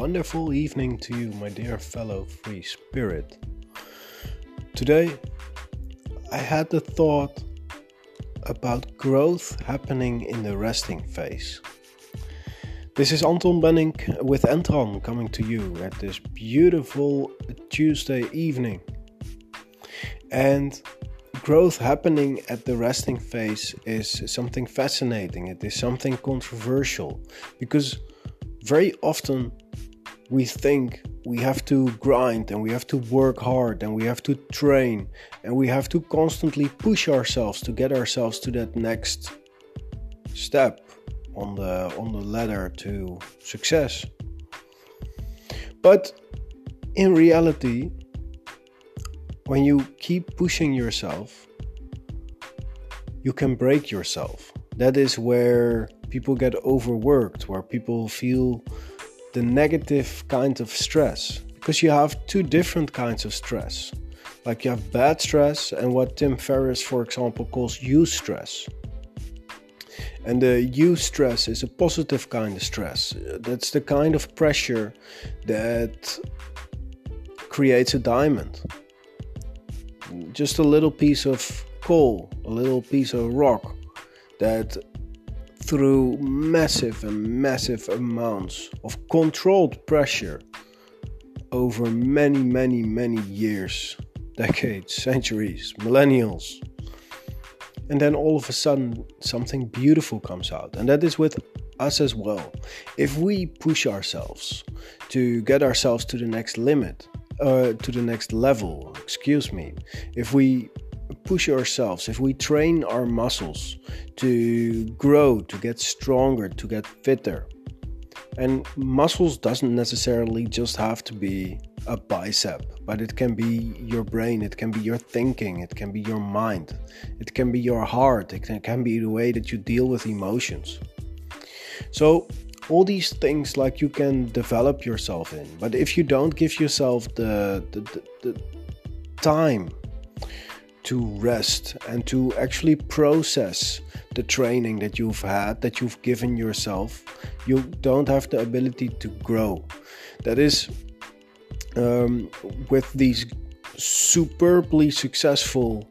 wonderful evening to you, my dear fellow free spirit. Today, I had the thought about growth happening in the resting phase. This is Anton Benning with Entron coming to you at this beautiful Tuesday evening. And growth happening at the resting phase is something fascinating. It is something controversial because very often we think we have to grind and we have to work hard and we have to train and we have to constantly push ourselves to get ourselves to that next step on the on the ladder to success. But in reality, when you keep pushing yourself, you can break yourself. That is where people get overworked, where people feel the negative kind of stress. Because you have two different kinds of stress. Like you have bad stress and what Tim Ferriss, for example, calls eustress. And the eustress is a positive kind of stress. That's the kind of pressure that creates a diamond. Just a little piece of coal, a little piece of rock that through massive and massive amounts of controlled pressure over many, many, many years, decades, centuries, millennials. And then all of a sudden, something beautiful comes out. And that is with us as well. If we push ourselves to get ourselves to the next limit, uh, to the next level, excuse me, if we push ourselves, if we train our muscles to grow, to get stronger, to get fitter, and muscles doesn't necessarily just have to be a bicep, but it can be your brain, it can be your thinking, it can be your mind, it can be your heart, it can be the way that you deal with emotions. So, all these things like you can develop yourself in, but if you don't give yourself the, the, the, the time to rest and to actually process the training that you've had, that you've given yourself, you don't have the ability to grow. That is, um, with these superbly successful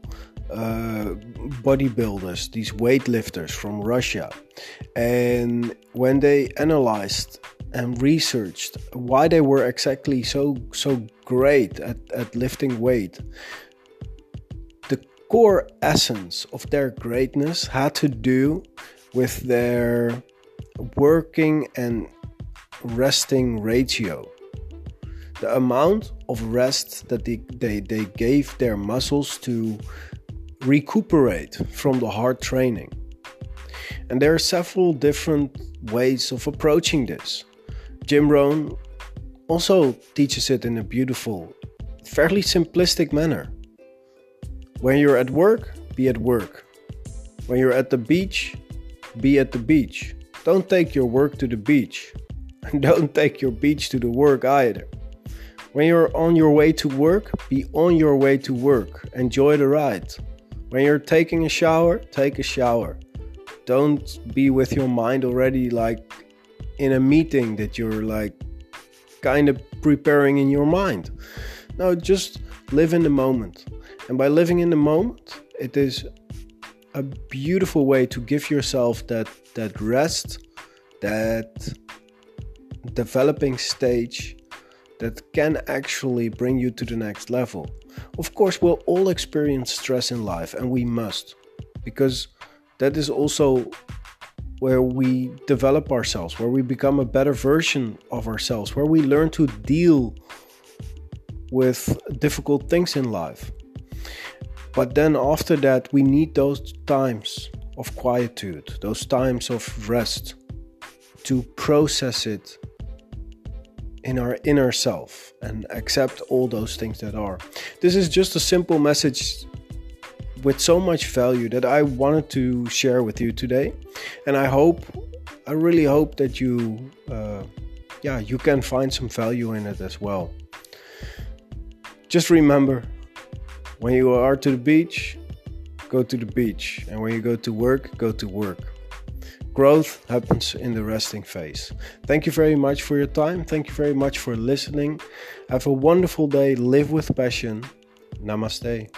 uh, bodybuilders, these weightlifters from Russia, and when they analyzed and researched why they were exactly so so great at, at lifting weight core essence of their greatness had to do with their working and resting ratio. The amount of rest that they, they, they gave their muscles to recuperate from the hard training. And there are several different ways of approaching this. Jim Rohn also teaches it in a beautiful, fairly simplistic manner. When you're at work, be at work. When you're at the beach, be at the beach. Don't take your work to the beach. And Don't take your beach to the work either. When you're on your way to work, be on your way to work. Enjoy the ride. When you're taking a shower, take a shower. Don't be with your mind already like in a meeting that you're like kind of preparing in your mind. No, just live in the moment. And by living in the moment, it is a beautiful way to give yourself that that rest, that developing stage that can actually bring you to the next level. Of course, we'll all experience stress in life and we must because that is also where we develop ourselves, where we become a better version of ourselves, where we learn to deal with difficult things in life. But then after that, we need those times of quietude, those times of rest to process it in our inner self and accept all those things that are. This is just a simple message with so much value that I wanted to share with you today. And I hope, I really hope that you, uh, yeah, you can find some value in it as well. Just remember when you are to the beach, go to the beach. And when you go to work, go to work. growth happens in the resting phase. Thank you very much for your time. Thank you very much for listening. Have a wonderful day. Live with passion. Namaste.